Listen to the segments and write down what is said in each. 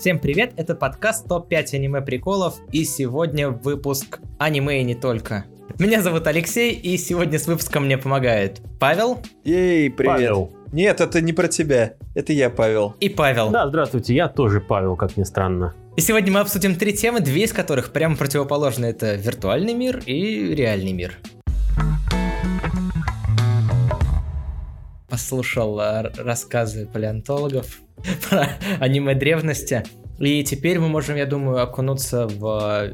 Всем привет, это подкаст ТОП-5 аниме-приколов, и сегодня выпуск аниме и не только. Меня зовут Алексей, и сегодня с выпуском мне помогает Павел. Ей, привет. Павел. Нет, это не про тебя. Это я, Павел. И Павел. Да, здравствуйте, я тоже Павел, как ни странно. И сегодня мы обсудим три темы, две из которых прямо противоположны. Это виртуальный мир и реальный мир. Послушал э, рассказы палеонтологов про аниме древности. И теперь мы можем, я думаю, окунуться в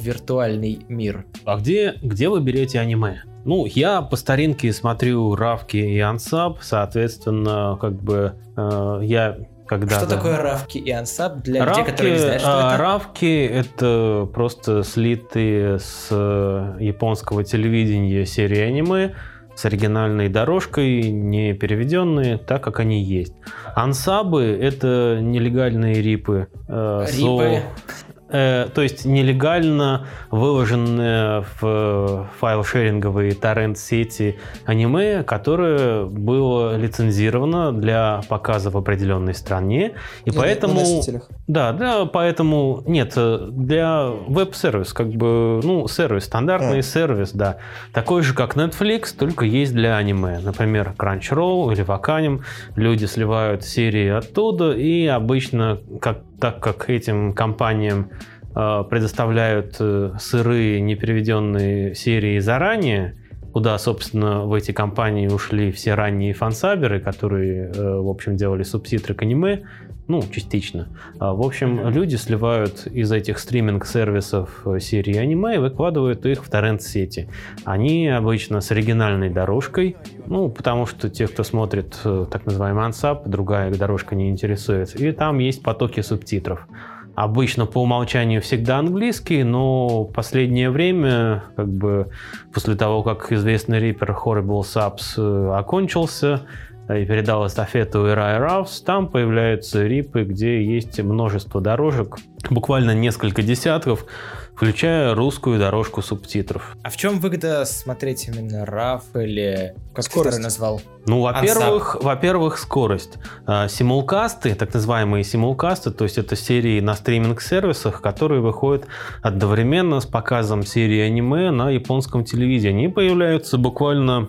виртуальный мир. А где, где вы берете аниме? Ну, я по старинке смотрю Равки и Ансаб, соответственно, как бы э, я когда Что такое равки и ансаб для равки, людей, которые не знают, что а, это? Равки это просто слитые с японского телевидения серии аниме с оригинальной дорожкой, не переведенные, так как они есть. Ансабы это нелегальные рипы. э, со- Рипы. Э, то есть нелегально выложенные в файл-шеринговые торрент-сети аниме, которое было лицензировано для показа в определенной стране. И Ну, поэтому... Да, да, поэтому нет, э, для веб-сервис, как бы, ну, сервис, стандартный А. сервис, да. Такой же, как Netflix, только есть для аниме. Например, Crunchyroll или Wakanim. Люди сливают серии оттуда, и обычно, как, так как этим компаниям предоставляют э, сырые, непереведенные серии заранее, куда, собственно, в эти компании ушли все ранние фансаберы, которые, э, в общем, делали субтитры к аниме, ну, частично. А, В общем, люди сливают из этих стриминг-сервисов э, серии аниме и выкладывают их в торрент-сети. Они обычно с оригинальной дорожкой, ну, потому что те, кто смотрит э, так называемый ансап, другая дорожка не интересует. И там есть потоки субтитров. Обычно по умолчанию всегда английский, но в последнее время, как бы после того, как известный рипер Horrible Subs э, окончился, и передал эстафету Ирай Равс, там появляются рипы, где есть множество дорожек, буквально несколько десятков, включая русскую дорожку субтитров. А в чем выгода смотреть именно RAF или как Скорость. назвал? Ну, во-первых, во-первых, скорость. А, Симулкасты, так называемые симулкасты, то есть это серии на стриминг-сервисах, которые выходят одновременно с показом серии аниме на японском телевидении. Они появляются буквально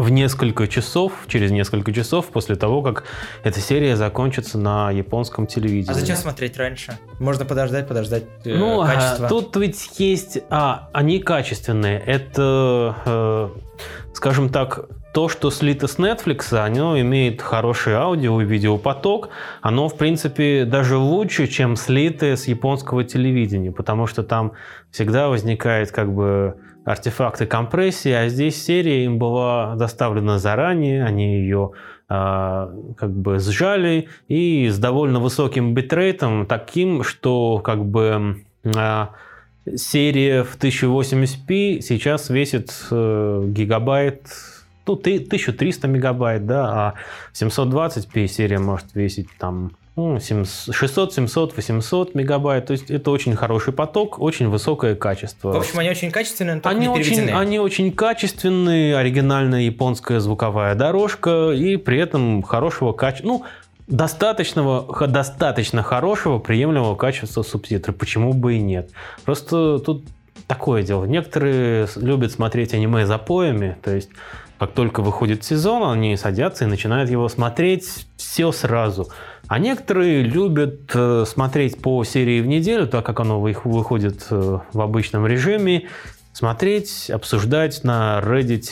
в несколько часов, через несколько часов после того, как эта серия закончится на японском телевидении. А зачем смотреть раньше? Можно подождать, подождать э, Ну, а, качество. тут ведь есть... А, они качественные. Это, э, скажем так, то, что слито с Netflix, оно имеет хороший аудио и видеопоток. Оно, в принципе, даже лучше, чем слитое с японского телевидения, потому что там всегда возникает как бы артефакты компрессии, а здесь серия им была доставлена заранее, они ее а, как бы сжали и с довольно высоким битрейтом, таким, что как бы а, серия в 1080p сейчас весит э, гигабайт, ну, ты- 1300 мегабайт, да, а 720p серия может весить там 700, 600, 700, 800 мегабайт. То есть это очень хороший поток, очень высокое качество. В общем, они очень качественные, но Они очень, они очень качественные, оригинальная японская звуковая дорожка и при этом хорошего качества. Ну, достаточного, достаточно хорошего, приемлемого качества субтитры. Почему бы и нет? Просто тут такое дело. Некоторые любят смотреть аниме запоями, то есть как только выходит сезон, они садятся и начинают его смотреть все сразу. А некоторые любят э, смотреть по серии в неделю, так как оно вы- выходит э, в обычном режиме, смотреть, обсуждать на Reddit,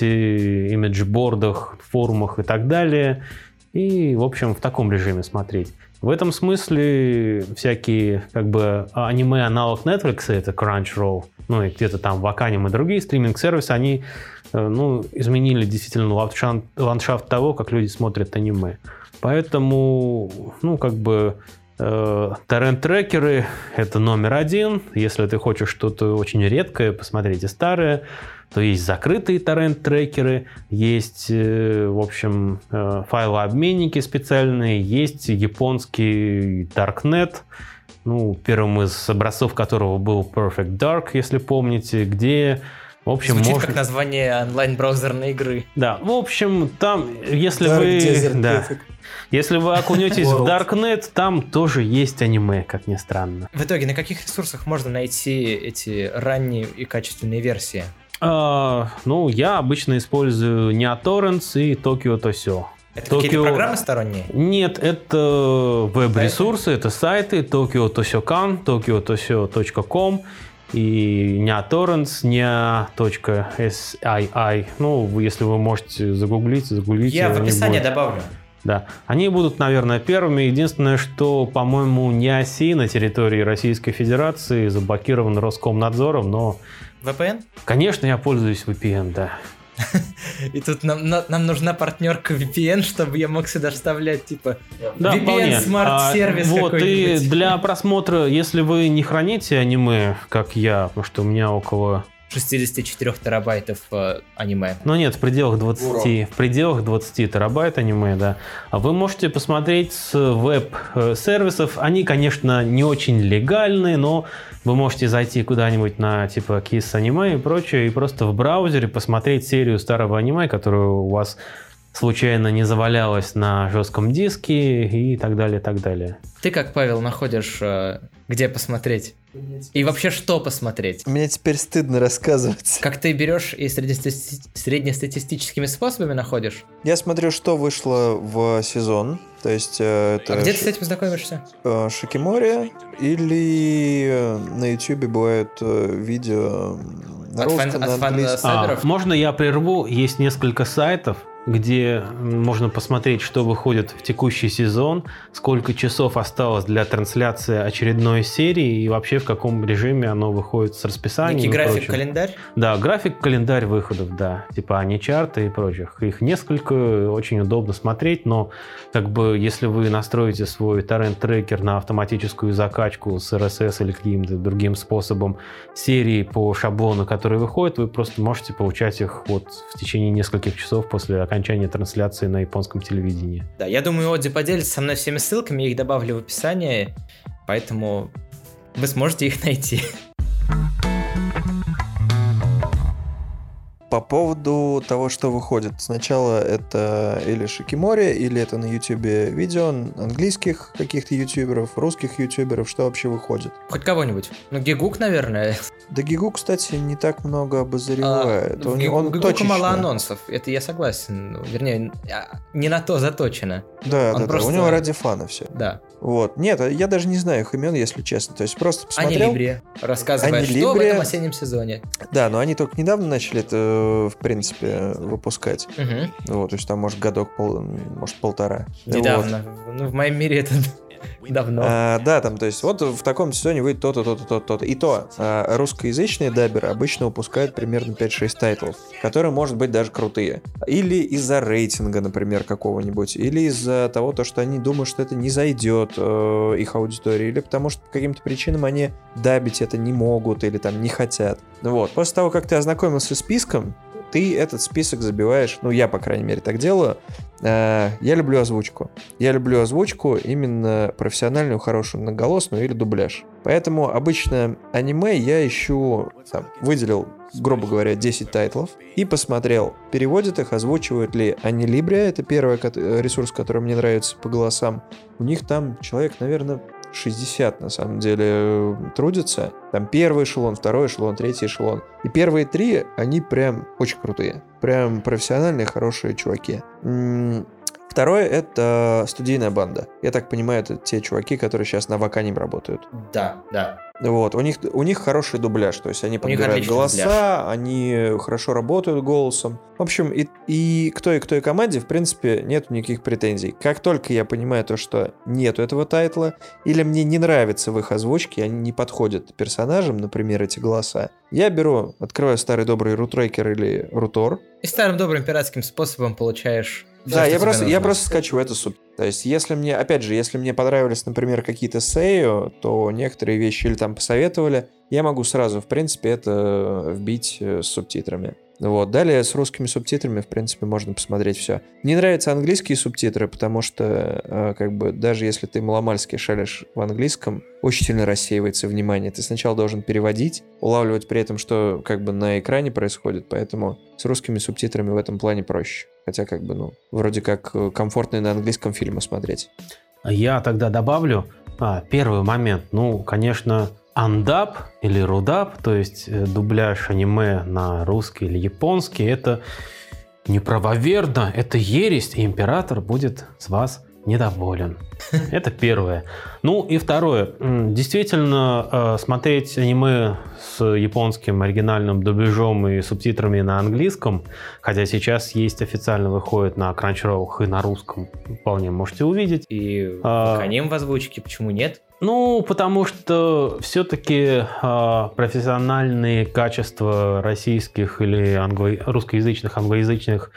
имиджбордах, форумах и так далее. И, в общем, в таком режиме смотреть. В этом смысле всякие как бы аниме-аналог Netflix, это Crunchyroll, ну и где-то там Ваканим и другие стриминг-сервисы, они ну, изменили действительно ландшафт, ландшафт того, как люди смотрят аниме. Поэтому, ну, как бы э, торрент-трекеры — это номер один. Если ты хочешь что-то очень редкое, посмотрите старое то есть закрытые торрент-трекеры, есть, э, в общем, э, файлообменники специальные, есть японский Darknet, ну, первым из образцов которого был Perfect Dark, если помните, где, в В общем, Звучит можно... как название онлайн-браузерной игры. Да, в общем, там, если Dark вы... Desert Да, Perfect. если вы окунетесь в World. Darknet, там тоже есть аниме, как ни странно. В итоге, на каких ресурсах можно найти эти ранние и качественные версии? А, ну, я обычно использую NeoTorrents и Tokyo Tosho. Это какие-то Tokyo- программы сторонние? Нет, это веб-ресурсы, это сайты Tokyo Toshokan, tokyotosho.com и NeoTorrents, nea.sii. Ну, вы- если вы можете загуглить, загуглите. Я в описании будут- добавлю. Да, они будут, наверное, первыми. Единственное, что, по-моему, не оси на территории Российской Федерации заблокирован Роскомнадзором, но, VPN? конечно, я пользуюсь VPN, да. И тут нам, на- нам нужна партнерка VPN, чтобы я мог сюда вставлять, типа, Да, VPN вполне. смарт-сервис А, Вот, и для просмотра, если вы не храните аниме, как я, потому что у меня около... 64 терабайтов э, аниме. Ну нет, в пределах 20, в пределах 20 терабайт аниме, да. А вы можете посмотреть с веб-сервисов. Они, конечно, не очень легальные, но вы можете зайти куда-нибудь на типа Kiss аниме и прочее, и просто в браузере посмотреть серию старого аниме, которая у вас случайно не завалялась на жестком диске и так далее, так далее. Ты как, Павел, находишь, э, где посмотреть? И вообще, что посмотреть? Мне теперь стыдно рассказывать. Как ты берешь и среднестати- среднестатистическими способами находишь? Я смотрю, что вышло в сезон. То есть э, это а где ты Ш- с этим знакомишься? э, Шикимори или э, на бывают э, видео на От фан- русском, от на фан- английском. А, можно я прерву? Есть несколько сайтов, где можно посмотреть, что выходит в текущий сезон, сколько часов осталось для трансляции очередной серии и вообще в каком режиме оно выходит с расписанием. Некий и график, прочим. календарь? Да, график, календарь выходов, да. Типа они чарты и прочих. Их несколько, очень удобно смотреть, но как бы если вы настроите свой торрент-трекер на автоматическую закачку с RSS или каким-то другим способом серии по шаблону, которые выходят, вы просто можете получать их вот в течение нескольких часов после окончания трансляции на японском телевидении. Да, я думаю, Оди поделится со мной всеми ссылками, я их добавлю в описание, поэтому вы сможете их найти. По поводу того, что выходит. Сначала это или Шикимори, или это на ютубе видео английских каких-то ютуберов, русских ютуберов, что вообще выходит. Хоть кого-нибудь. Ну, Гигук, наверное. Да Гигу, кстати, не так много обозревает. А, Он, в Гигу- он Гигука точечно. мало анонсов, это я согласен. Ну, Вернее, а, не на то заточено. Да, Он да, просто- да. У него ради фана все. Да. Вот. Нет, я даже не знаю их имен, если честно. То есть просто посмотрел. Либре рассказывает, Ани что в Либре. этом осеннем сезоне. Да, но они только недавно начали это, в принципе, выпускать. Мгм. Вот, то есть там, может, годок, пол- может, полтора. Вот. Недавно. Ну, в моем мире это давно. А, да, там, то есть, вот в таком сезоне выйдет то-то, то-то, то-то. И то, а, русскоязычные даберы обычно выпускают примерно 5-6 тайтлов, которые, может быть, даже крутые. Или из-за рейтинга, например, какого-нибудь, или из-за того, то, что они думают, что это не зайдет э, их аудитории, или потому что по каким-то причинам они дабить это не могут, или там не хотят. Вот. После того, как ты ознакомился с списком, ты этот список забиваешь, ну, я, по крайней мере, так делаю, Э, Я люблю озвучку. Я люблю озвучку именно профессиональную, хорошую, многоголосную или дубляж. Поэтому обычно аниме я ищу, там, выделил, грубо говоря, 10 тайтлов и посмотрел, переводят их, озвучивают ли они Либре, это первый э, ресурс, который мне нравится по голосам. У них там человек, наверное, 60 на самом деле трудится. Там первый эшелон, второй эшелон, третий эшелон. И первые три, они прям очень крутые. Прям профессиональные, хорошие чуваки. Второе — это студийная банда. Я так понимаю, это те чуваки, которые сейчас на Ваканим работают. Да, да. Вот, у них, у них хороший дубляж, то есть они подбирают голоса, дубляж. они хорошо работают голосом. В общем, и, и к той, и к той команде, в принципе, нет никаких претензий. Как только я понимаю то, что нету этого тайтла, или мне не нравится в их озвучке, они не подходят персонажам, например, эти голоса, я беру, открываю старый добрый рутрекер или рутор, И старым добрым пиратским способом получаешь... да, я просто, я просто скачиваю это суб. То есть, если мне, опять же, если мне понравились, например, какие-то сею, то некоторые вещи или там посоветовали, я могу сразу, в принципе, это вбить э, с субтитрами. Вот. Далее с русскими субтитрами, в принципе, можно посмотреть все. Мне нравятся английские субтитры, потому что, э, как бы, даже если ты маломальски шалишь в английском, очень сильно рассеивается внимание. Ты сначала должен переводить, улавливать при этом, что как бы на экране происходит, поэтому с русскими субтитрами в этом плане проще. Хотя, как бы, ну, вроде как э, комфортно и на английском фильмы смотреть. Я тогда добавлю а, первый момент. Ну, конечно, андап или рудап, то есть э, дубляж аниме на русский или японский, это неправоверно, это ересь, и император будет с вас недоволен. Это первое. Ну и второе. Действительно, э, смотреть аниме с японским оригинальным дубляжом и субтитрами на английском, хотя сейчас есть официально выходит на Crunchyroll и на русском, вполне можете увидеть. И а... в озвучке почему нет? Ну, потому что все-таки э, профессиональные качества российских или англо... русскоязычных, англоязычных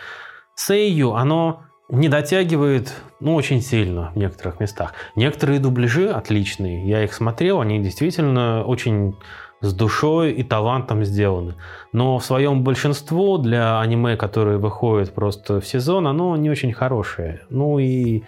сейю, оно не дотягивает, ну, очень сильно в некоторых местах. Некоторые дубляжи отличные, я их смотрел, они действительно очень с душой и талантом сделаны. Но в своем большинство для аниме, которые выходят просто в сезон, оно не очень хорошее. Ну и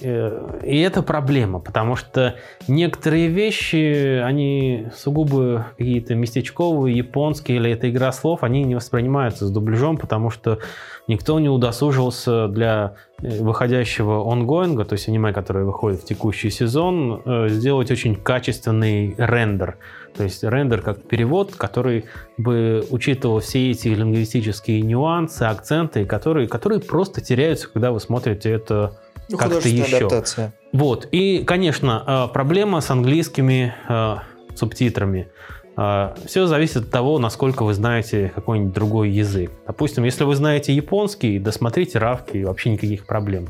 и это проблема, потому что некоторые вещи, они сугубо какие-то местечковые, японские, или это игра слов, они не воспринимаются с дубляжом, потому что никто не удосужился для э, выходящего онгоинга, то есть аниме, которое выходит в текущий сезон, э, сделать очень качественный рендер. То есть рендер как перевод, который бы учитывал все эти лингвистические нюансы, акценты, которые, которые просто теряются, когда вы смотрите это ну, как-то еще. Адаптация. Вот. И, конечно, э, проблема с английскими э, субтитрами. Э, Все зависит от того, насколько вы знаете какой-нибудь другой язык. Допустим, если вы знаете японский, досмотрите равки, и вообще никаких проблем.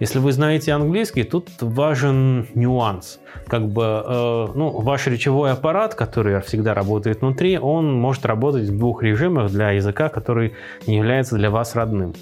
Если вы знаете английский, тут важен нюанс. Как бы, э, ну, ваш речевой аппарат, который всегда работает внутри, он может работать в двух режимах для языка, который не является для вас родным.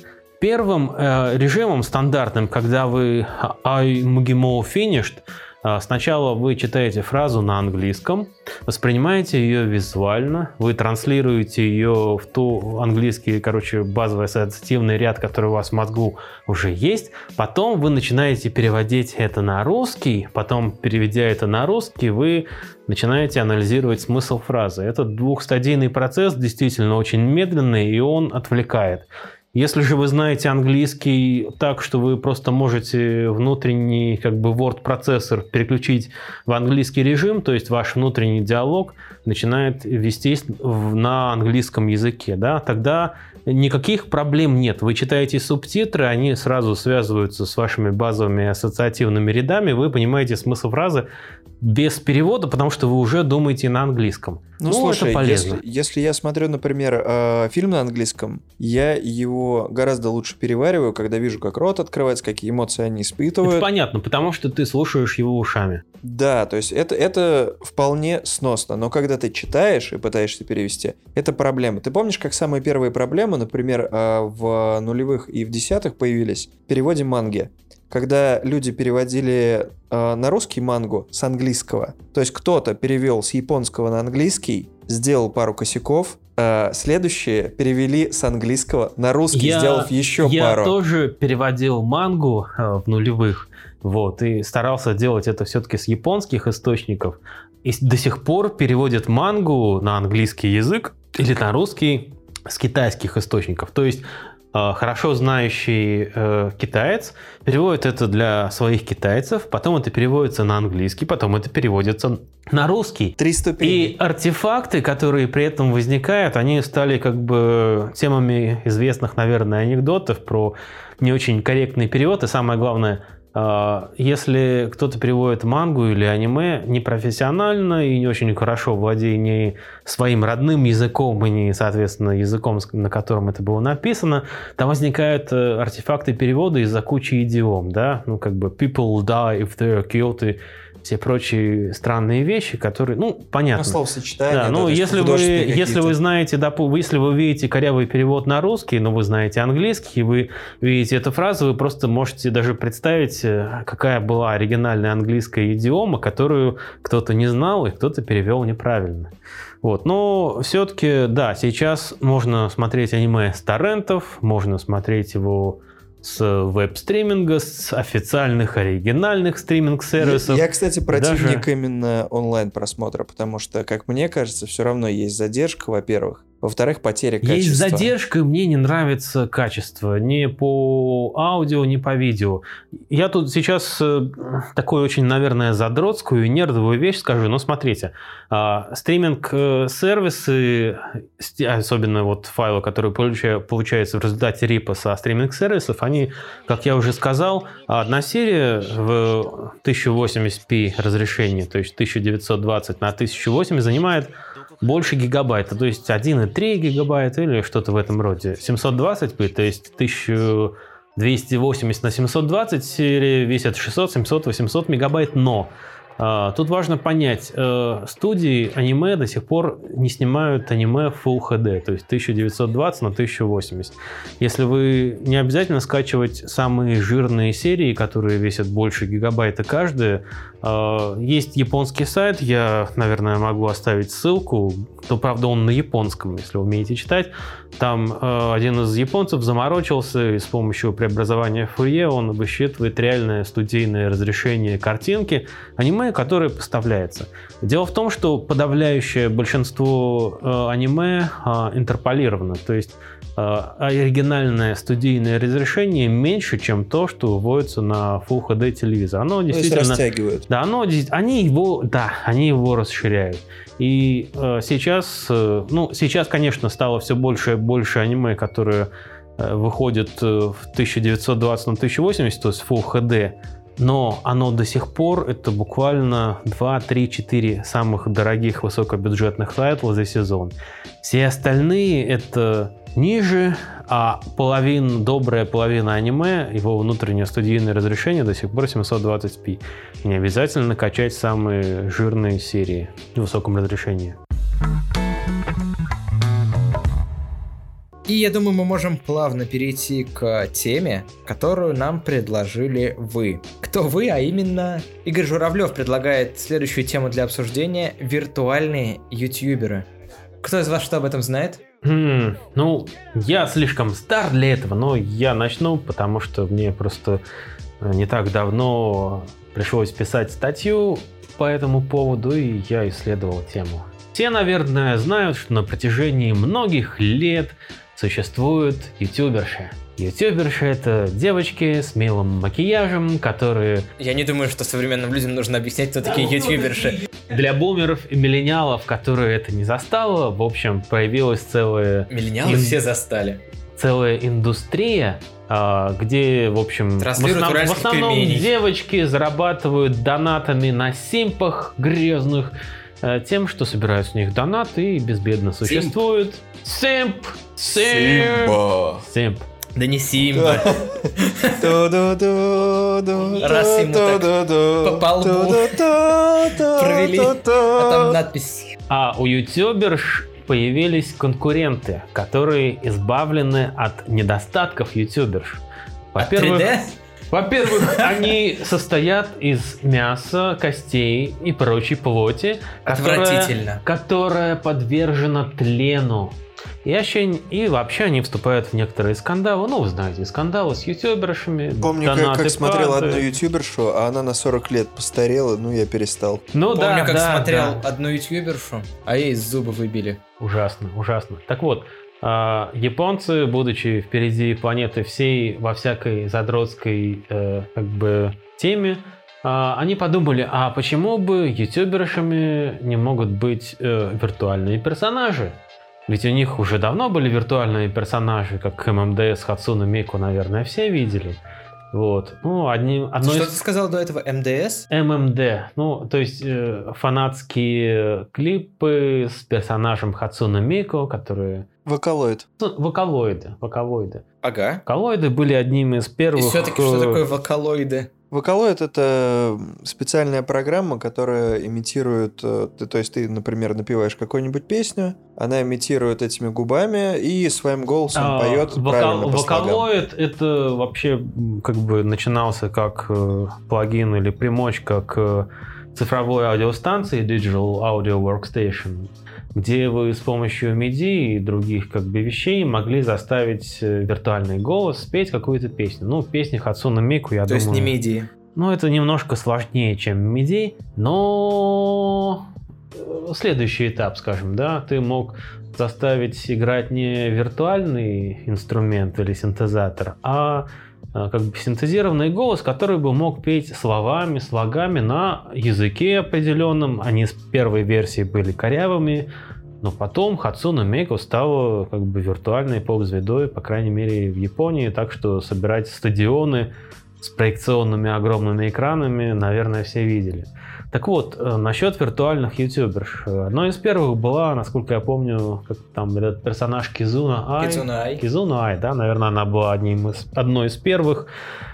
Первым э, режимом стандартным, когда вы I Mugimo finished, э, сначала вы читаете фразу на английском, воспринимаете ее визуально, вы транслируете ее в ту английский, короче, базовый ассоциативный ряд, который у вас в мозгу уже есть, потом вы начинаете переводить это на русский, потом, переведя это на русский, вы начинаете анализировать смысл фразы. Это двухстадийный процесс, действительно очень медленный, и он отвлекает. Если же вы знаете английский так, что вы просто можете внутренний как бы word-процессор переключить в английский режим, то есть ваш внутренний диалог начинает вестись на английском языке, да, тогда никаких проблем нет. Вы читаете субтитры, они сразу связываются с вашими базовыми ассоциативными рядами, вы понимаете смысл фразы, без перевода, потому что вы уже думаете на английском. Ну, ну слушай, это полезно. Если, если я смотрю, например, э, фильм на английском, я его гораздо лучше перевариваю, когда вижу, как рот открывается, какие эмоции они испытывают. Это понятно, потому что ты слушаешь его ушами. Да, то есть это, это вполне сносно, но когда ты читаешь и пытаешься перевести, это проблема. Ты помнишь, как самые первые проблемы, например, э, в нулевых и в десятых появились в переводе манги? Когда люди переводили э, на русский мангу с английского. То есть кто-то перевел с японского на английский, сделал пару косяков, э, следующие перевели с английского на русский, я, сделав еще я пару. Я тоже переводил мангу э, в нулевых, вот, и старался делать это все-таки с японских источников. И до сих пор переводят мангу на английский язык или на русский с китайских источников. То есть хорошо знающий э, китаец переводит это для своих китайцев, потом это переводится на английский, потом это переводится на русский. Три ступени. И артефакты, которые при этом возникают, они стали как бы темами известных, наверное, анекдотов про не очень корректный перевод, и самое главное – если кто-то переводит мангу или аниме непрофессионально и не очень хорошо владея не своим родным языком и не, соответственно, языком, на котором это было написано, там возникают э, артефакты перевода из-за кучи идиом, да, ну как бы people die if they're и все прочие странные вещи, которые, ну, понятно. Ну, словосочетание. Да, ну, есть если вы, если вы знаете, допу- если вы видите корявый перевод на русский, но вы знаете английский, и вы видите эту фразу, вы просто можете даже представить, э, какая была оригинальная английская идиома, которую кто-то не знал и кто-то перевел неправильно. Вот. Но все-таки, да, сейчас можно смотреть аниме с торрентов, можно смотреть его с веб-стриминга, с официальных оригинальных стриминг-сервисов. Я, кстати, противник Даже- именно онлайн-просмотра, потому что, как мне кажется, все равно есть задержка, во-первых. Во-вторых, потеря качества. Есть задержка, мне не нравится качество ни по аудио, ни по видео. Я тут сейчас э, такую очень, наверное, задротскую и нердовую вещь скажу, но смотрите, а, стриминг-сервисы, сти- особенно вот файлы, которые получа- получаются в результате рипа со стриминг-сервисов, они, как я уже сказал, одна серия в 1080p разрешении, то есть 1920 на 1080 занимает больше гигабайта, то есть 1,3 гигабайта или что-то в этом роде. 720p, то есть 1280 на 720 серии весят 600, 700, 800 мегабайт, но Тут важно понять, э, студии аниме до сих пор не снимают аниме Full HD, то есть 1920 на 1080. Если вы не обязательно скачивать самые жирные серии, которые весят больше гигабайта каждая, э, есть японский сайт, я, наверное, могу оставить ссылку, то, правда, он на японском, если умеете читать. Там э, один из японцев заморочился, и с помощью преобразования Фурье он высчитывает реальное студийное разрешение картинки аниме, которое поставляется. Дело в том, что подавляющее большинство э, аниме э, интерполировано, то есть э, оригинальное студийное разрешение меньше, чем то, что выводится на Full HD телевизор. Оно То есть действительно... растягивают. Да, оно, они его, да, они его расширяют. И э, сейчас, э, ну, сейчас, конечно, стало все больше и больше аниме, которые э, выходят э, в 1920 на 1080, то есть Full HD, но оно до сих пор это буквально 2, 3, 4 самых дорогих высокобюджетных тайтла за сезон. Все остальные это ниже, а половин, добрая половина аниме, его внутреннее студийное разрешение до сих пор 720p. Не обязательно качать самые жирные серии в высоком разрешении. И я думаю, мы можем плавно перейти к теме, которую нам предложили вы. Кто вы, а именно Игорь Журавлев предлагает следующую тему для обсуждения – виртуальные ютуберы. Кто из вас что об этом знает? Хм, ну, я слишком стар для этого, но я начну, потому что мне просто э, не так давно пришлось писать статью по этому поводу, и я исследовал тему. Все, наверное, знают, что на протяжении многих лет существуют ютуберши. Ютуберши — это девочки с милым макияжем, которые Я не думаю, что современным людям нужно объяснять, кто такие ютуберши. для бумеров и миллениалов, которые это не застало, в общем, появилась целая Миллениалы Ин- все застали. целая индустрия, а, где, в общем, в, Транслируют основ- в основном пельменей. девочки зарабатывают донатами на симпах грязных, э, тем, что собирают с них донаты и безбедно существуют. Симп! Симп! Симп. Да не Симба. Раз ему так по лбу провели, А там надпись А у ютуберш появились конкуренты, которые избавлены от недостатков ютуберш. Во-первых, 3D? Во-первых, они состоят из мяса, костей и прочей плоти, которая, Отвратительно. которая подвержена тлену. И, вообще, и вообще они вступают в некоторые скандалы. Ну, вы знаете, скандалы с ютубершами. Помню, как, донаты как смотрел одну ютубершу, а она на 40 лет постарела, ну я перестал. Ну да, Помню, как да, смотрел да. одну ютубершу, а ей зубы выбили. Ужасно, ужасно. Так вот, а, японцы, будучи впереди планеты всей во всякой задротской э, как бы теме, а, они подумали, а почему бы ютубершами не могут быть э, виртуальные персонажи? Ведь у них уже давно были виртуальные персонажи, как ММДС, Хацуна Мику, наверное, все видели. Вот. Ну, одним, одной Что из- ты сказал до этого? МДС? ММД, ну, то есть э, фанатские клипы с персонажем Хацуна Мико, которые... Вокалоид. Ну, вокалоиды, вокалоиды. Ага. Вокалоиды были одним из И первых... все-таки что э, такое вокалоиды? Vocaloid — это специальная программа, которая имитирует... э, ты- То есть ты, например, напиваешь какую-нибудь песню, она имитирует этими губами и своим голосом А, поет вокал- правильно по. Vocaloid это вообще как бы начинался как э, плагин или примочка к цифровой аудиостанции Digital Audio Workstation, где вы с помощью MIDI и других как бы вещей могли заставить э, виртуальный голос спеть какую-то песню. Ну, песни Хацуна Мику, я То есть думаю... не MIDI. Ну, это немножко сложнее, чем MIDI, но э, следующий этап, скажем, да, ты мог заставить играть не виртуальный инструмент или синтезатор, а как бы синтезированный голос, который бы мог петь словами, слогами на языке определенном. Они с первой версии были корявыми, но потом Хацуна Мейко стала как бы виртуальной поп-звездой, по крайней мере, в Японии, так что собирать стадионы с проекционными огромными экранами, наверное, все видели. Так вот, э, насчет виртуальных ютуберш. Одной из первых была, насколько я помню, как там этот персонаж Кизуна Ай. Кицуна Ай. Кизуна Ай, да, наверное, она была одним из, одной из первых.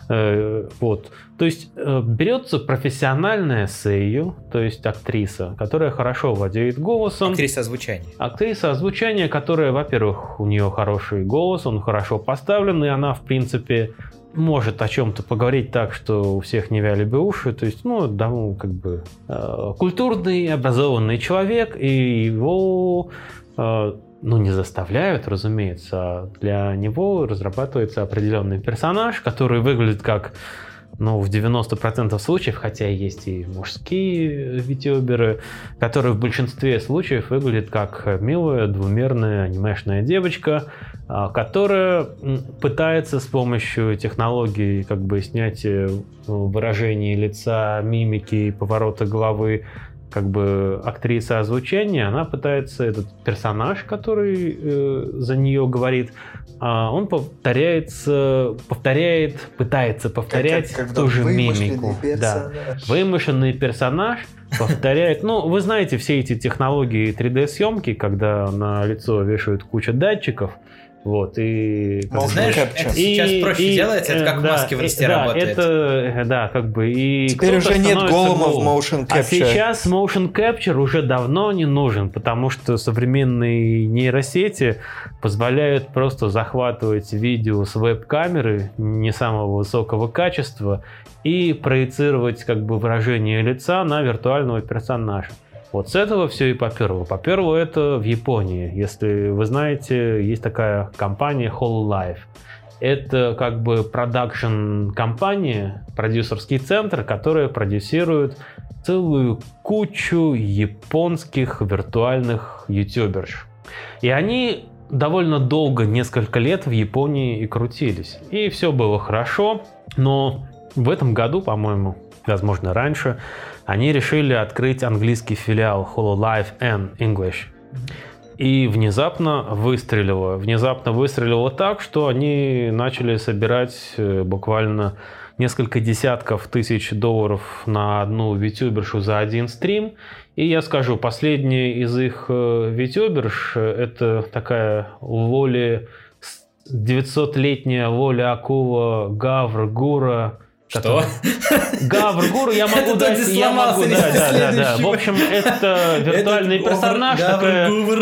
Э, вот. То есть э, берется профессиональная сейю, то есть актриса, которая хорошо владеет голосом. Актриса озвучания. Актриса озвучания, которая, во-первых, у нее хороший голос, он хорошо поставлен, и она, в принципе, может о чем-то поговорить так, что у всех не вяли бы уши. То есть, ну, да, ну, как бы э, культурный, образованный человек, и его э, ну, не заставляют, разумеется, а для него разрабатывается определенный персонаж, который выглядит как ну, в 90% случаев, хотя есть и мужские витюберы, которые в большинстве случаев выглядят как милая двумерная анимешная девочка, а, которая пытается с помощью технологий как бы снять э, выражение лица, мимики поворота головы как бы актриса озвучения, она пытается этот персонаж, который э, за нее говорит, а, он повторяется, повторяет, пытается повторять Как- как- ту же мимику. Да. персонаж. Вымышленный персонаж повторяет. Ну, вы знаете все эти технологии 3D-съемки, когда на лицо вешают кучу датчиков. Вот, и... Motion Знаешь, capture. это сейчас И- проще и, делается, это э, как да, маски в и- инсте да, работает. это, э, да, как бы и Теперь уже нет голома в motion А capture. сейчас motion capture уже давно не нужен, потому что современные нейросети позволяют просто захватывать видео с веб-камеры не самого высокого качества и проецировать как бы выражение лица на виртуального персонажа. Вот с этого все и поперло. Поперло это в Японии. Если вы знаете, есть такая компания Hololive. Это как бы продакшн компания, продюсерский центр, которая продюсирует целую кучу японских виртуальных ютуберш. И они довольно долго, несколько лет в Японии и крутились. И все было хорошо, но в этом году, по-моему, возможно раньше, они решили открыть английский филиал Hololive and English. И внезапно выстрелило. Внезапно выстрелило так, что они начали собирать э, буквально несколько десятков тысяч долларов на одну витюбершу за один стрим. И я скажу, последняя из их э, витюберш э, это такая Воли 900-летняя Воля Акула Гавр Гура. Что? Гавр Гуру я могу Это дать, я могу, да, да, да, да. В общем, это виртуальный Этот персонаж, Гавр, такая, Гувр.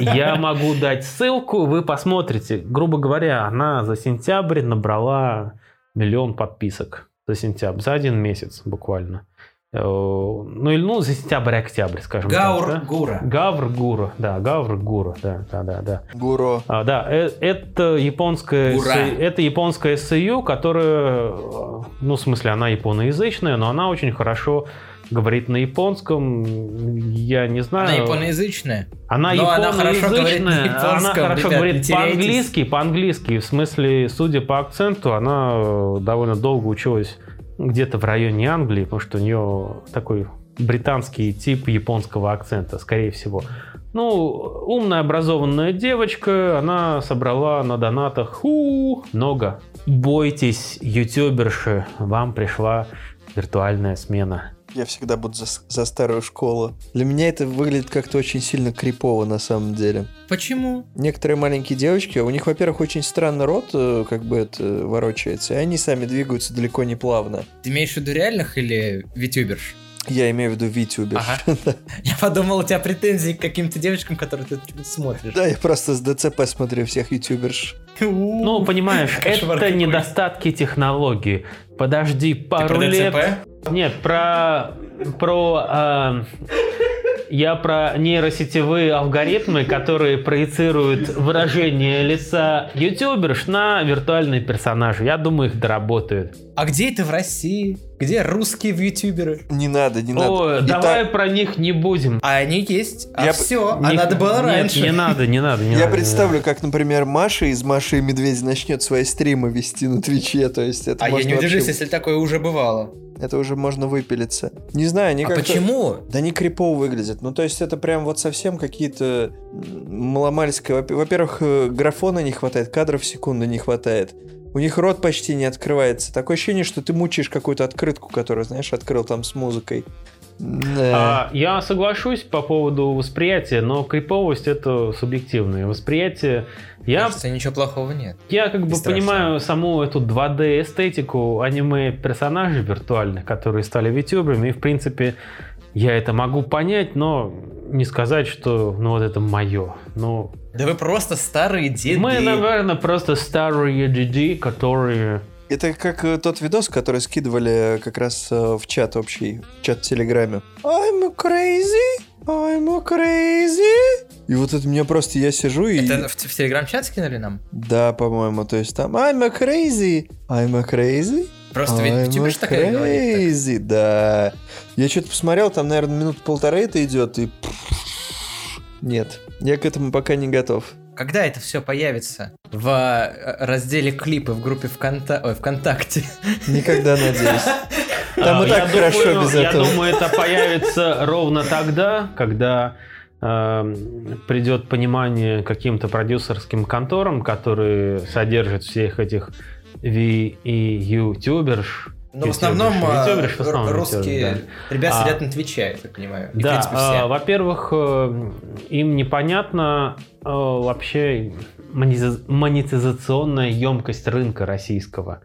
я могу дать ссылку, вы посмотрите. Грубо говоря, она за сентябрь набрала миллион подписок. За сентябрь, за один месяц буквально. Э, Ну, или ну, за сентябрь-октябрь, скажем Гаур так. да? Гура. Гавр Гура, да, Гавр Гура, да, да, да, да. Гуро. А, да, э- это японская, Ура! SEO это японская SEO, которая, э, ну, в смысле, она японоязычная, но она очень хорошо говорит на японском. Я не знаю. Она японоязычная. Она Но она хорошо говорит на японоязычная, японском, она хорошо ребят, говорит по-английски, по-английски. В смысле, судя по акценту, она довольно долго училась где-то в районе Англии, потому что у нее такой британский тип японского акцента, скорее всего. Ну, умная, образованная девочка, она собрала на донатах ху, много. Бойтесь, ютуберши, вам пришла виртуальная смена. Я всегда буду за, за старую школу. Для меня это выглядит как-то очень сильно крипово на самом деле. Почему? Некоторые маленькие девочки, у них, во-первых, очень странный рот, э, как бы это ворочается, и они сами двигаются далеко не плавно. Ты имеешь в виду реальных или витюберш? Я имею в виду Витюбер. Ага. Я подумал, у тебя претензии к каким-то девочкам, которые ты смотришь. Да, я просто с ДЦП смотрю всех ютуберш. Ну, понимаешь, это недостатки технологии. Подожди пару про лет. ДЦП? Нет, про про а, я про нейросетевые алгоритмы, которые проецируют выражение лица ютуберш на виртуальные персонажи. Я думаю, их доработают. А где это в России? Где русские вьютуберы? Не надо, не надо. О, И давай про них не будем. А они есть. А Я- все. А Не- надо было нет, раньше. Не надо, не надо, не я надо. представлю, как, например, Маша из Маши и Медведя начнет свои стримы вести на Твиче, то есть это А я не удивлюсь, вообще- если такое уже бывало. Это уже можно выпилиться. Не знаю, они А как-то... почему? Да не крипово выглядят. Ну, то есть это прям вот совсем какие-то маломальские... Во- Во-первых, э, графона не хватает, кадров в секунду не хватает. У них рот почти не открывается. Такое ощущение, что ты мучаешь какую-то открытку, которую, знаешь, открыл там с музыкой. Да. А, я соглашусь по поводу восприятия, но криповость это субъективное восприятие. Я, Кажется, ничего плохого нет. я как бы понимаю саму эту 2D эстетику аниме персонажей виртуальных, которые стали витюберами, и в принципе я это могу понять, но не сказать, что ну вот это мое. Ну, Да вы просто старые деды. мы, наверное, просто старые DD, которые... Это как э, тот видос, который скидывали э, как раз э, в чат общий, в чат в Телеграме. I'm crazy, I'm crazy. И вот это меня просто, я сижу и... Это в, в телеграм-чат скинули нам? Да, по-моему, то есть там I'm a crazy, I'm a crazy. Просто ведь же такая говорит. crazy, да. Я что-то посмотрел, там, наверное, минут полторы это идет, и... Нет, я к этому пока не готов. Когда это все появится? В э, разделе клипы в группе ВКонта... Ой, ВКонтакте. Никогда, надеюсь. Там А, и так я хорошо думаю- без Я этого. думаю, это появится ровно тогда, когда эм, придет понимание каким-то продюсерским конторам, которые содержат всех этих Ви и ютуберш. Но в основном Ютуберш, а, в основном русские ютуберш, ребята А. сидят на Твиче, я так понимаю. И, Да, принципе, а, во-первых, э, им непонятна э, вообще монетиз- монетизационная емкость рынка российского.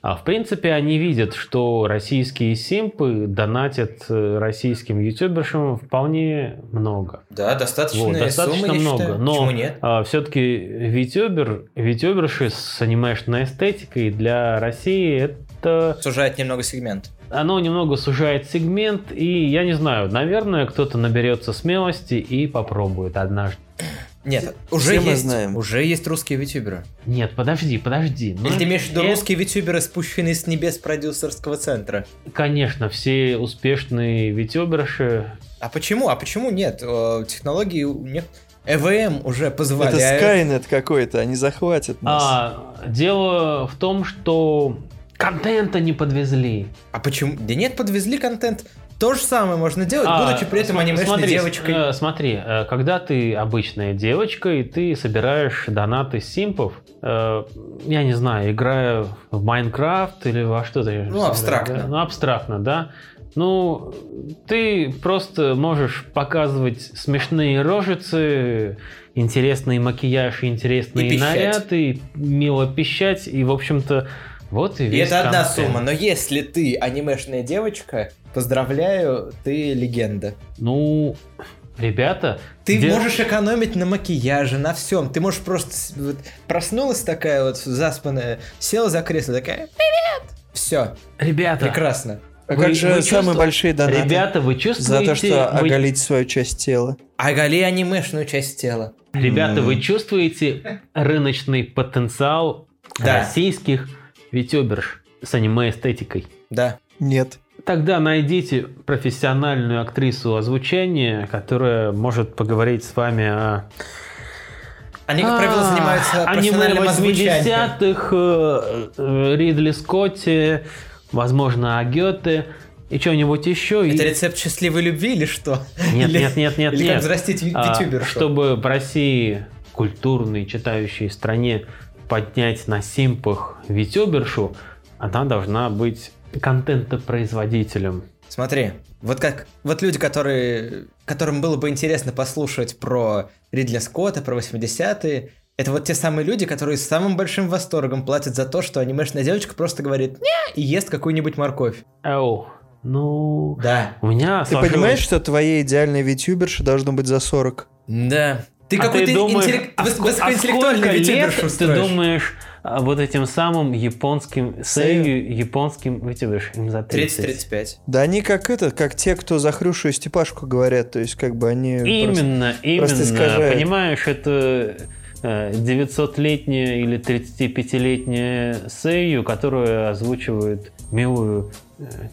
А в принципе, они видят, что российские симпы донатят э, российским ютубершам вполне много. Да, достаточно, Вот, достаточно суммы, много. считаю. Но Почему нет? все-таки витюбер, витюберши с анимешной эстетикой для России это Сужает немного сегмент. оно немного сужает сегмент, и я не знаю, наверное, кто-то наберется смелости и попробует однажды. Нет, уже все мы есть, знаем. уже есть русские витюберы. Нет, подожди, подожди. ну, Или ты имеешь в виду это- русские витюберы, спущенные с небес продюсерского центра? Конечно, все успешные витюберши. А почему? А почему нет? Э, Технологии у них... ЭВМ уже Это позволяют. Skynet какой-то, они захватят нас. А, дело в том, что контента не подвезли. А почему? Да нет, подвезли контент. То же самое можно делать, А, будучи при этом см- анимешной смотри, девочкой. э, смотри, э, когда ты обычная девочка, и ты собираешь донаты симпов, э, я не знаю, играя в Майнкрафт или во что то Ну, абстрактно. Ну, абстрактно, да. Ну, ты просто можешь показывать смешные рожицы, интересный макияж, и интересные И наряды, мило пищать, и, в общем-то, вот и И весь это одна контент. сумма. Но если ты анимешная девочка, поздравляю, ты легенда. Ну, ребята... Ты де- можешь экономить на макияже, на всем. Ты можешь просто вот, проснулась такая вот заспанная, села за кресло, такая «Привет!» Все, Ребята, прекрасно. А Вы- как же вы самые большие донаты? Ребята, вы За чувствуете... то, что вы- оголить свою часть тела. Оголи анимешную часть тела. Ребята, вы М. чувствуете рыночный потенциал Да. российских витюберш с аниме-эстетикой? Да. Нет. Тогда найдите профессиональную актрису озвучания, которая может поговорить с вами о... Они, как правило, А, занимаются профессиональным озвучанием. 80-х, э, э, Ридли Скотти, возможно, о Гёте и что-нибудь еще. и- Это рецепт счастливой любви или что? Нет, Или- нет, нет, нет, Или нет. как взрастить ви- А, чтобы в России, культурной, читающей стране, поднять на симпах витюбершу, она должна быть контентопроизводителем. Смотри, вот как вот люди, которые, которым было бы интересно послушать про Ридли Скотта, про 80-е, это вот те самые люди, которые с самым большим восторгом платят за то, что анимешная девочка просто говорит «не» и ест какую-нибудь морковь. Оу. Ну, Да, у меня Ты сложилось- понимаешь, что твоей идеальной витюберши должно быть за 40? да. Ты А какой-то думаешь, интеллек- а а высокоинтеллектуальный сколько ютубершу лет ты думаешь а, вот этим самым японским сейю, японским вытягиваешь им за 30? 30-35. Да они как это, как те, кто за Хрюшу и Степашку говорят, то есть как бы они... просто- Именно, просто именно. искажает. Понимаешь, это э, 900-летняя или 35-летняя Сейю, которая озвучивает милую э,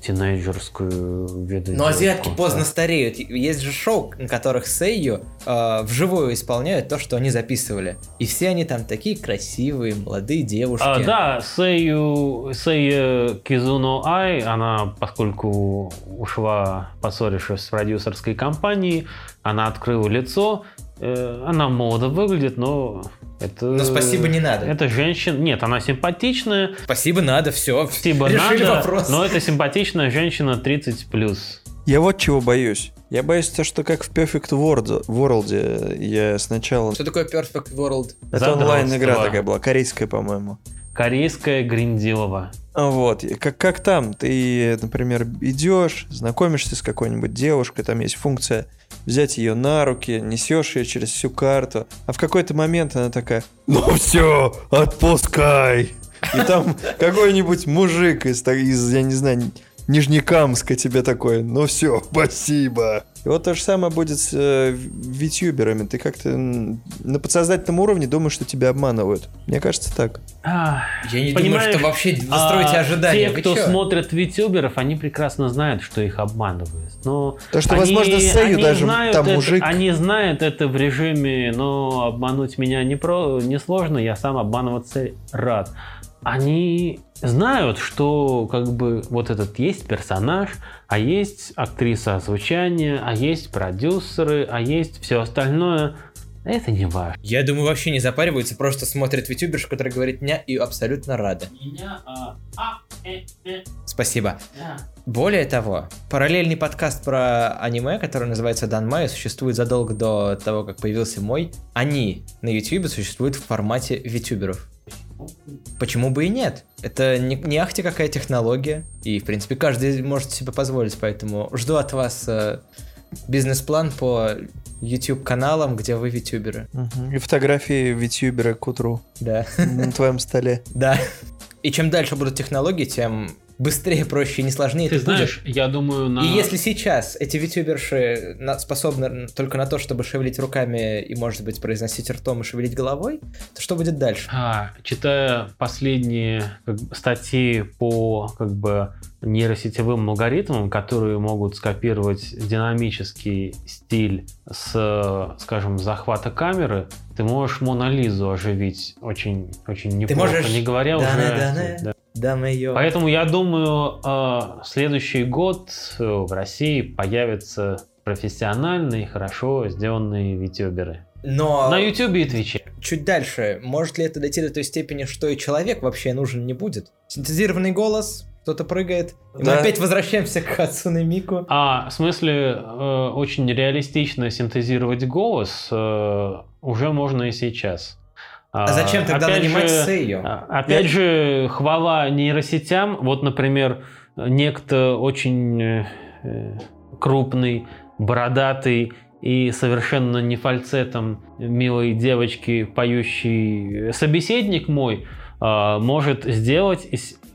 тинейджерскую виду. Но азиатки поздно стареют. Есть же шоу, на которых Сейю э, вживую исполняют то, что они записывали. И все они там такие красивые, молодые девушки. А, да, Сейю, Сейя Кизуно Ай, она, поскольку ушла, поссорившись с продюсерской компанией, она открыла лицо, э, она молодо выглядит, но это... Но спасибо не надо. Это женщина... Нет, она симпатичная, Спасибо, надо, все. спасибо Решили надо, вопрос. но это симпатичная женщина 30+. плюс. Я вот чего боюсь. Я боюсь то, что как в Perfect World, World я сначала... Что такое Perfect World? Это онлайн-игра такая была, корейская, по-моему. Корейская Гриндилова. Вот, и как, как там, ты, например, идешь, знакомишься с какой-нибудь девушкой, там есть функция взять ее на руки, несешь ее через всю карту, а в какой-то момент она такая, ну все, отпускай. И там какой-нибудь мужик из, из, я не знаю, Нижнекамска тебе такой, ну все, спасибо. И вот то же самое будет с э, витюберами. Ты как-то на подсознательном уровне думаешь, что тебя обманывают. Мне кажется, так. А, Я не думаю, что вообще вы строите а ожидания. Те, Вы кто чё? смотрит витюберов, они прекрасно знают, что их обманывают. Но То, что, они- возможно, они даже знают там это- мужик... Они знают это в режиме, но обмануть меня не, про, не сложно, я сам обманываться рад. Они знают, что как бы вот этот есть персонаж, а есть актриса озвучания, а есть продюсеры, а есть все остальное. Это не важно. Я думаю, вообще не запариваются, просто смотрят витюбершу, которая говорит «ня» и абсолютно рада. Меня, а, а, э, э, Спасибо. да. Более того, параллельный подкаст про аниме, который называется Данмай, существует задолго до того, как появился мой. Они на YouTube существуют в формате витюберов. Почему бы и нет? Это не, не ахти какая технология. И, в принципе, каждый может себе позволить, поэтому жду от вас э, бизнес-план по YouTube-каналам, где вы витюберы. И фотографии витюбера к утру Да. на твоем столе. Да. И чем дальше будут технологии, тем быстрее, проще и не сложнее Ты ты будешь. знаешь, я думаю, на... И если сейчас эти витюберши на- способны только на то, чтобы шевелить руками и, может быть, произносить ртом и шевелить головой, то что будет дальше? А, читая последние как статьи по как бы нейросетевым алгоритмам, которые могут скопировать динамический стиль с, скажем, захвата камеры, ты можешь Монолизу оживить очень, очень неплохо, можешь не говоря Да-да, уже... да-да. да. Да, мое. Поэтому я думаю, э, следующий год э, в России появятся профессиональные, хорошо сделанные витюберы. Но На Ютубе и Твиче. чуть дальше, может ли это дойти до той степени, что и человек вообще нужен не будет? Синтезированный голос, кто-то прыгает, и мы Да. опять возвращаемся к Хацуне Мику. А, в смысле, э, очень реалистично синтезировать голос э, уже можно и сейчас. А зачем тогда опять нанимать же, Сэйю? а, Опять же, хвала нейросетям. Вот, например, некто очень э, э, крупный, бородатый и совершенно не фальцетом милой девочки, поющий собеседник мой, а, может сделать...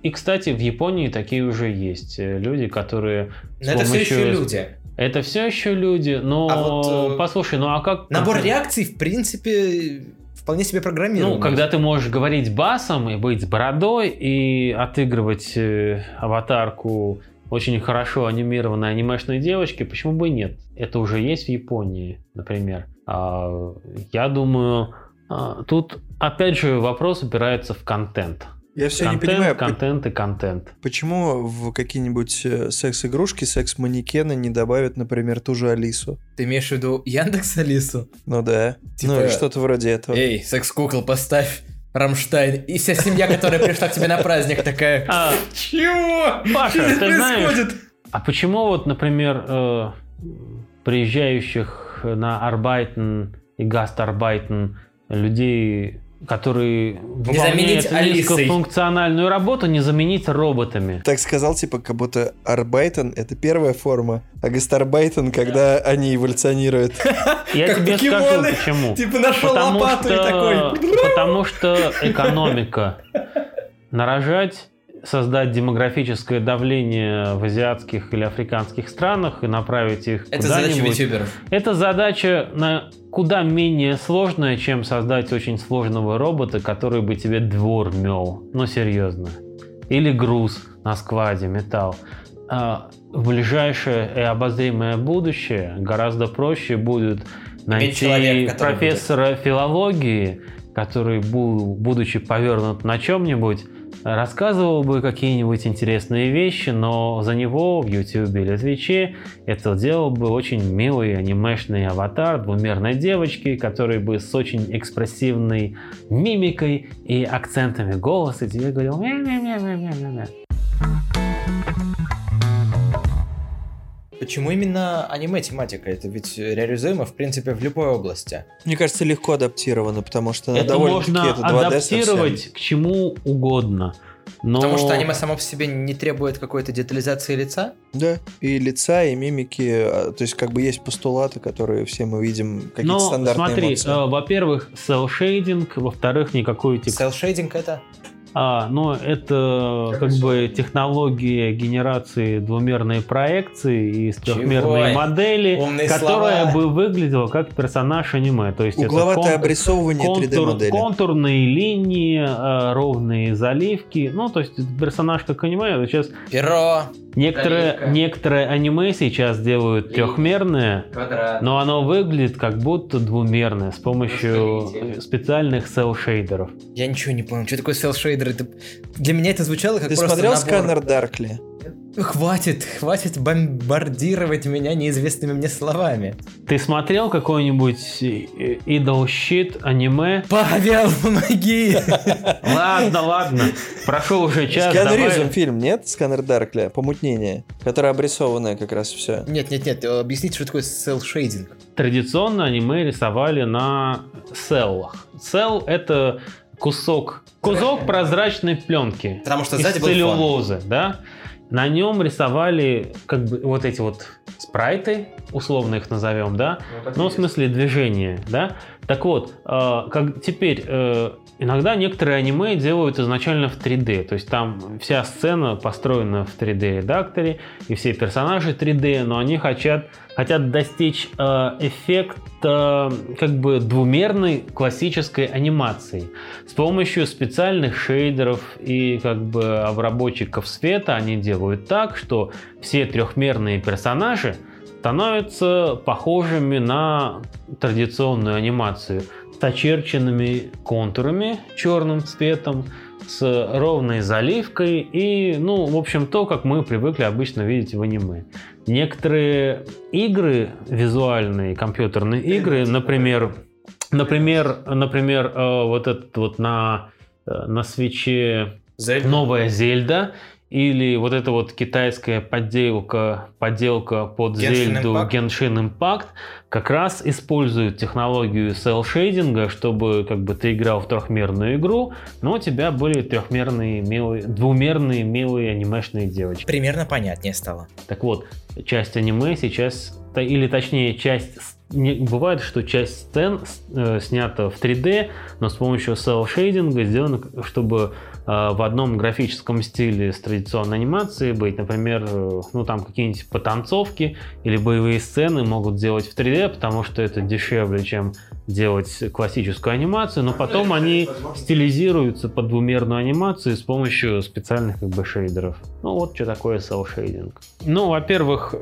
И, кстати, в Японии такие уже есть э, люди, которые... Но это все еще люди. Это все еще люди, но А вот, послушай, ну а как... Набор реакций, в принципе, вполне себе программируемый. Ну, когда ты можешь говорить басом и быть с бородой и отыгрывать э, аватарку очень хорошо анимированной анимешной девочки, почему бы и нет? Это уже есть в Японии, например. А, я думаю, а, тут опять же вопрос упирается в контент. Я все не контент, понимаю, по- контент и контент. почему в какие-нибудь э, секс-игрушки, секс-манекены не добавят, например, ту же Алису. Ты имеешь в виду Яндекс Алису? Ну да. Типа, ну или что-то вроде этого. Эй, секс-кукла, поставь Рамштайн. И вся семья, которая пришла к тебе на праздник, такая... А, Чего? Паша, ты знаешь, происходит? А почему вот, например, э, приезжающих на Arbeiten и Gastarbeiten людей, которые заменить выполняют Алисой. низкофункциональную работу, не заменить роботами? Так сказал, типа, как будто Arbeiten — это первая форма, а Gastarbeiten, когда они эволюционируют. Я Как тебе скажу почему. Типа нашел Потому лопату и что, такой. потому что экономика. Нарожать, создать демографическое давление в азиатских или африканских странах и направить их Это задача витюберов. Это задача на куда менее сложная, чем создать очень сложного робота, который бы тебе двор мел. Ну, серьезно. Или груз на складе, металл. А в ближайшее и обозримое будущее гораздо проще будет найти который профессора филологии, который, бу- будучи повернут на чем-нибудь, рассказывал бы какие-нибудь интересные вещи, но за него в YouTube или Твиче это делал бы очень милый анимешный аватар двумерной девочки, который бы с очень экспрессивной мимикой и акцентами голоса тебе говорил «мя-мя-мя-мя-мя-мя». Почему именно аниме-тематика? Это ведь реализуемо, в принципе, в любой области. Мне кажется, легко адаптировано, потому что Это довольно-таки можно это 2D адаптировать совсем. к чему угодно. Но... Потому что аниме само по себе не требует какой-то детализации лица. Да, и лица, и мимики, а, то есть как бы есть постулаты, которые все мы видим, какие-то Но стандартные смотри, эмоции. э, во-первых, селл-шейдинг, во-вторых, никакой тип Селл-шейдинг это? А, ну, это как бы технология генерации двумерной проекции из Чего? трехмерной модели, Умные которая слова. бы выглядела как персонаж аниме. То есть Угловатое это кон- обрисовывание контур- 3D-модели. контурные линии, э, ровные заливки. Ну, то есть персонаж как аниме. Это сейчас Перо, некоторые, некоторые аниме сейчас делают Линия. трехмерные, квадрат. но оно выглядит как будто двумерное с помощью Распределитель. специальных селл-шейдеров. Я ничего не понял. Что такое селл-шейдер? Это... Для меня это звучало как Ты просто смотрел набор- сканер Даркли? Хватит, хватит бомбардировать меня неизвестными мне словами. Ты смотрел какой-нибудь э, idol shit аниме? Павел, помоги! Ладно, ладно. Прошел уже час. Ривзом фильм, нет? Сканер Даркли, помутнение, которое обрисованное как раз все. Нет, нет, нет, объясните, что такое селл-шейдинг. Традиционно аниме рисовали на селлах. Сел это кусок, кусок прозрачной пленки. Потому что из сзади был фон. целлюлозы, да? На нем рисовали как бы вот эти вот спрайты, условно их назовем, да? Ну, в смысле движения, да? Так вот, э, как теперь э, иногда некоторые аниме делают изначально в 3D, то есть там вся сцена построена в 3D-редакторе, и все персонажи 3D, но они хотят, хотят достичь э, эффекта как бы двумерной классической анимации. С помощью специальных шейдеров и как бы обработчиков света они делают так, что все трехмерные персонажи становятся похожими на традиционную анимацию с очерченными контурами черным цветом, с ровной заливкой и, ну, в общем, то, как мы привыкли обычно видеть в аниме. Некоторые игры визуальные, компьютерные игры, например, например, например, э, вот этот вот на э, на свече новая Зельда или вот эта вот китайская подделка, подделка под Genshin Зельду Impact? Genshin Impact как раз используют технологию селл-шейдинга, чтобы как бы ты играл в трехмерную игру, но у тебя были трехмерные милые, двумерные милые анимешные девочки. Примерно понятнее стало. Так вот, часть аниме сейчас, или точнее часть, не- бывает, что часть сцен э, снята в 3D, но с помощью селл-шейдинга сделано, чтобы в одном графическом стиле с традиционной анимацией быть, например, э, ну там какие-нибудь потанцовки или боевые сцены могут делать в 3D, потому что это дешевле, чем делать классическую анимацию, но потом они стилизируются под двумерную анимацию с помощью специальных как бы шейдеров. Ну вот что такое cel shading. Ну, во-первых,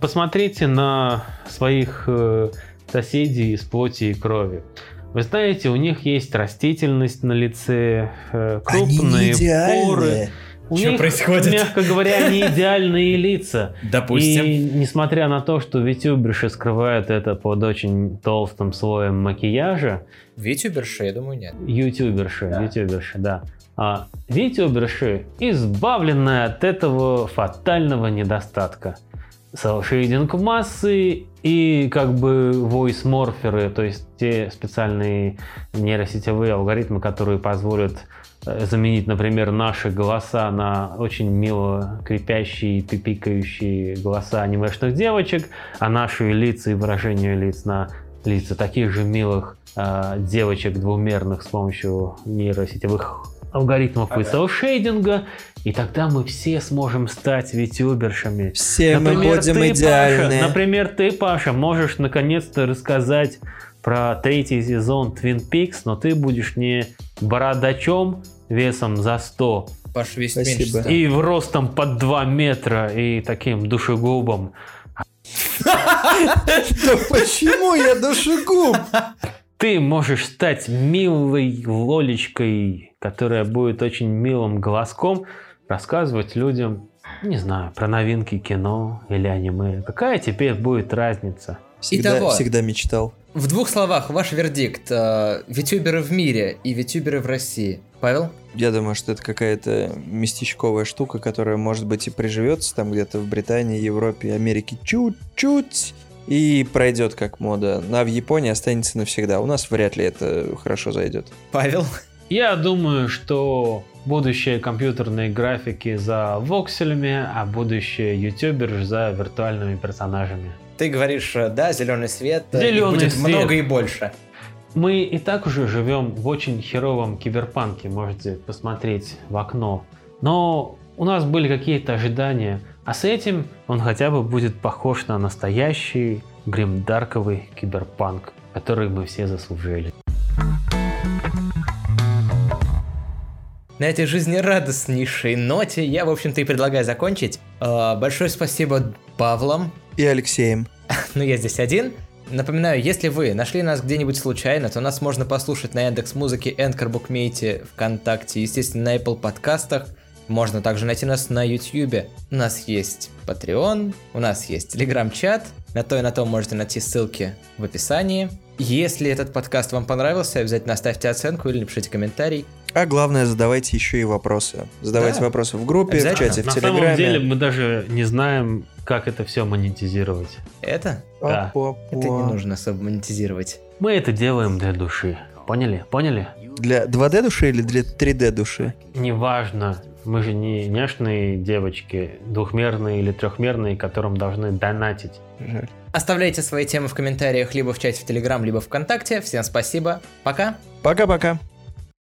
посмотрите на своих э, соседей из плоти и крови. Вы знаете, у них есть растительность на лице, э, крупные поры. У Чё них, происходит? мягко говоря, не идеальные лица. Допустим. И несмотря на то, что витюберши скрывают это под очень толстым слоем макияжа, Витюберши, я думаю, нет. ютуберши, Да. ютуберши, да. а витюберши избавлены от этого фатального недостатка. Селшейдинг массы и как бы voice морферы, то есть те специальные нейросетевые алгоритмы, которые позволят э, заменить, например, наши голоса на очень мило крепящие, пипикающие голоса анимешных девочек, а наши лица и выражение лиц на лица таких же милых э, девочек двумерных с помощью нейросетевых алгоритмов ага. и селшейдинга, и тогда мы все сможем стать витюбершами. Все например, мы будем ты, идеальны. Паша, например, ты, Паша, можешь наконец-то рассказать про третий сезон Twin Peaks, но ты будешь не бородачом весом за 100, Паш весь Спасибо. И в ростом под 2 метра, и таким душегубом. Почему я душегуб? Ты можешь стать милой лолечкой, которая будет очень милым голоском рассказывать людям, не знаю, про новинки кино или аниме. Какая теперь будет разница? Всегда, Итого, всегда мечтал. В двух словах, ваш вердикт. Э, витюберы в мире и витюберы в России. Павел? Я думаю, что это какая-то местечковая штука, которая, может быть, и приживется там где-то в Британии, Европе, Америке чуть-чуть и пройдет как мода. А в Японии останется навсегда. У нас вряд ли это хорошо зайдет. Павел? Я думаю, что будущее компьютерной графики за вокселями, а будущее ютубер за виртуальными персонажами. Ты говоришь, э, да, зеленый свет, э, зеленый будет свет. много и больше. Мы и так уже живем в очень херовом киберпанке, можете посмотреть в окно. Но у нас были какие-то ожидания, а с этим он хотя бы будет похож на настоящий гримдарковый киберпанк, который мы все заслужили. На этой жизнерадостнейшей ноте я, в общем-то, и предлагаю закончить. А, большое спасибо Павлам. И Алексеем. ну, я здесь один. Напоминаю, если вы нашли нас где-нибудь случайно, то нас можно послушать на Яндекс Музыке, Энкор Букмейте, ВКонтакте, естественно, на Apple подкастах. Можно также найти нас на YouTube. У нас есть Patreon, у нас есть Telegram-чат. На то и на то можете найти ссылки в описании. Если этот подкаст вам понравился, обязательно оставьте оценку или напишите комментарий. А главное, задавайте еще и вопросы. Задавайте да. вопросы в группе, в чате, в На Телеграме. На самом деле мы даже не знаем, как это все монетизировать. Это? Да. Это не нужно особо монетизировать. Мы это делаем для души. Поняли? Поняли? Для 2D души или для 3D души? Неважно. Мы же не няшные девочки, двухмерные или трехмерные, которым должны донатить. Жаль. Оставляйте свои темы в комментариях либо в чате в Телеграм, либо ВКонтакте. Всем спасибо. Пока. Пока-пока.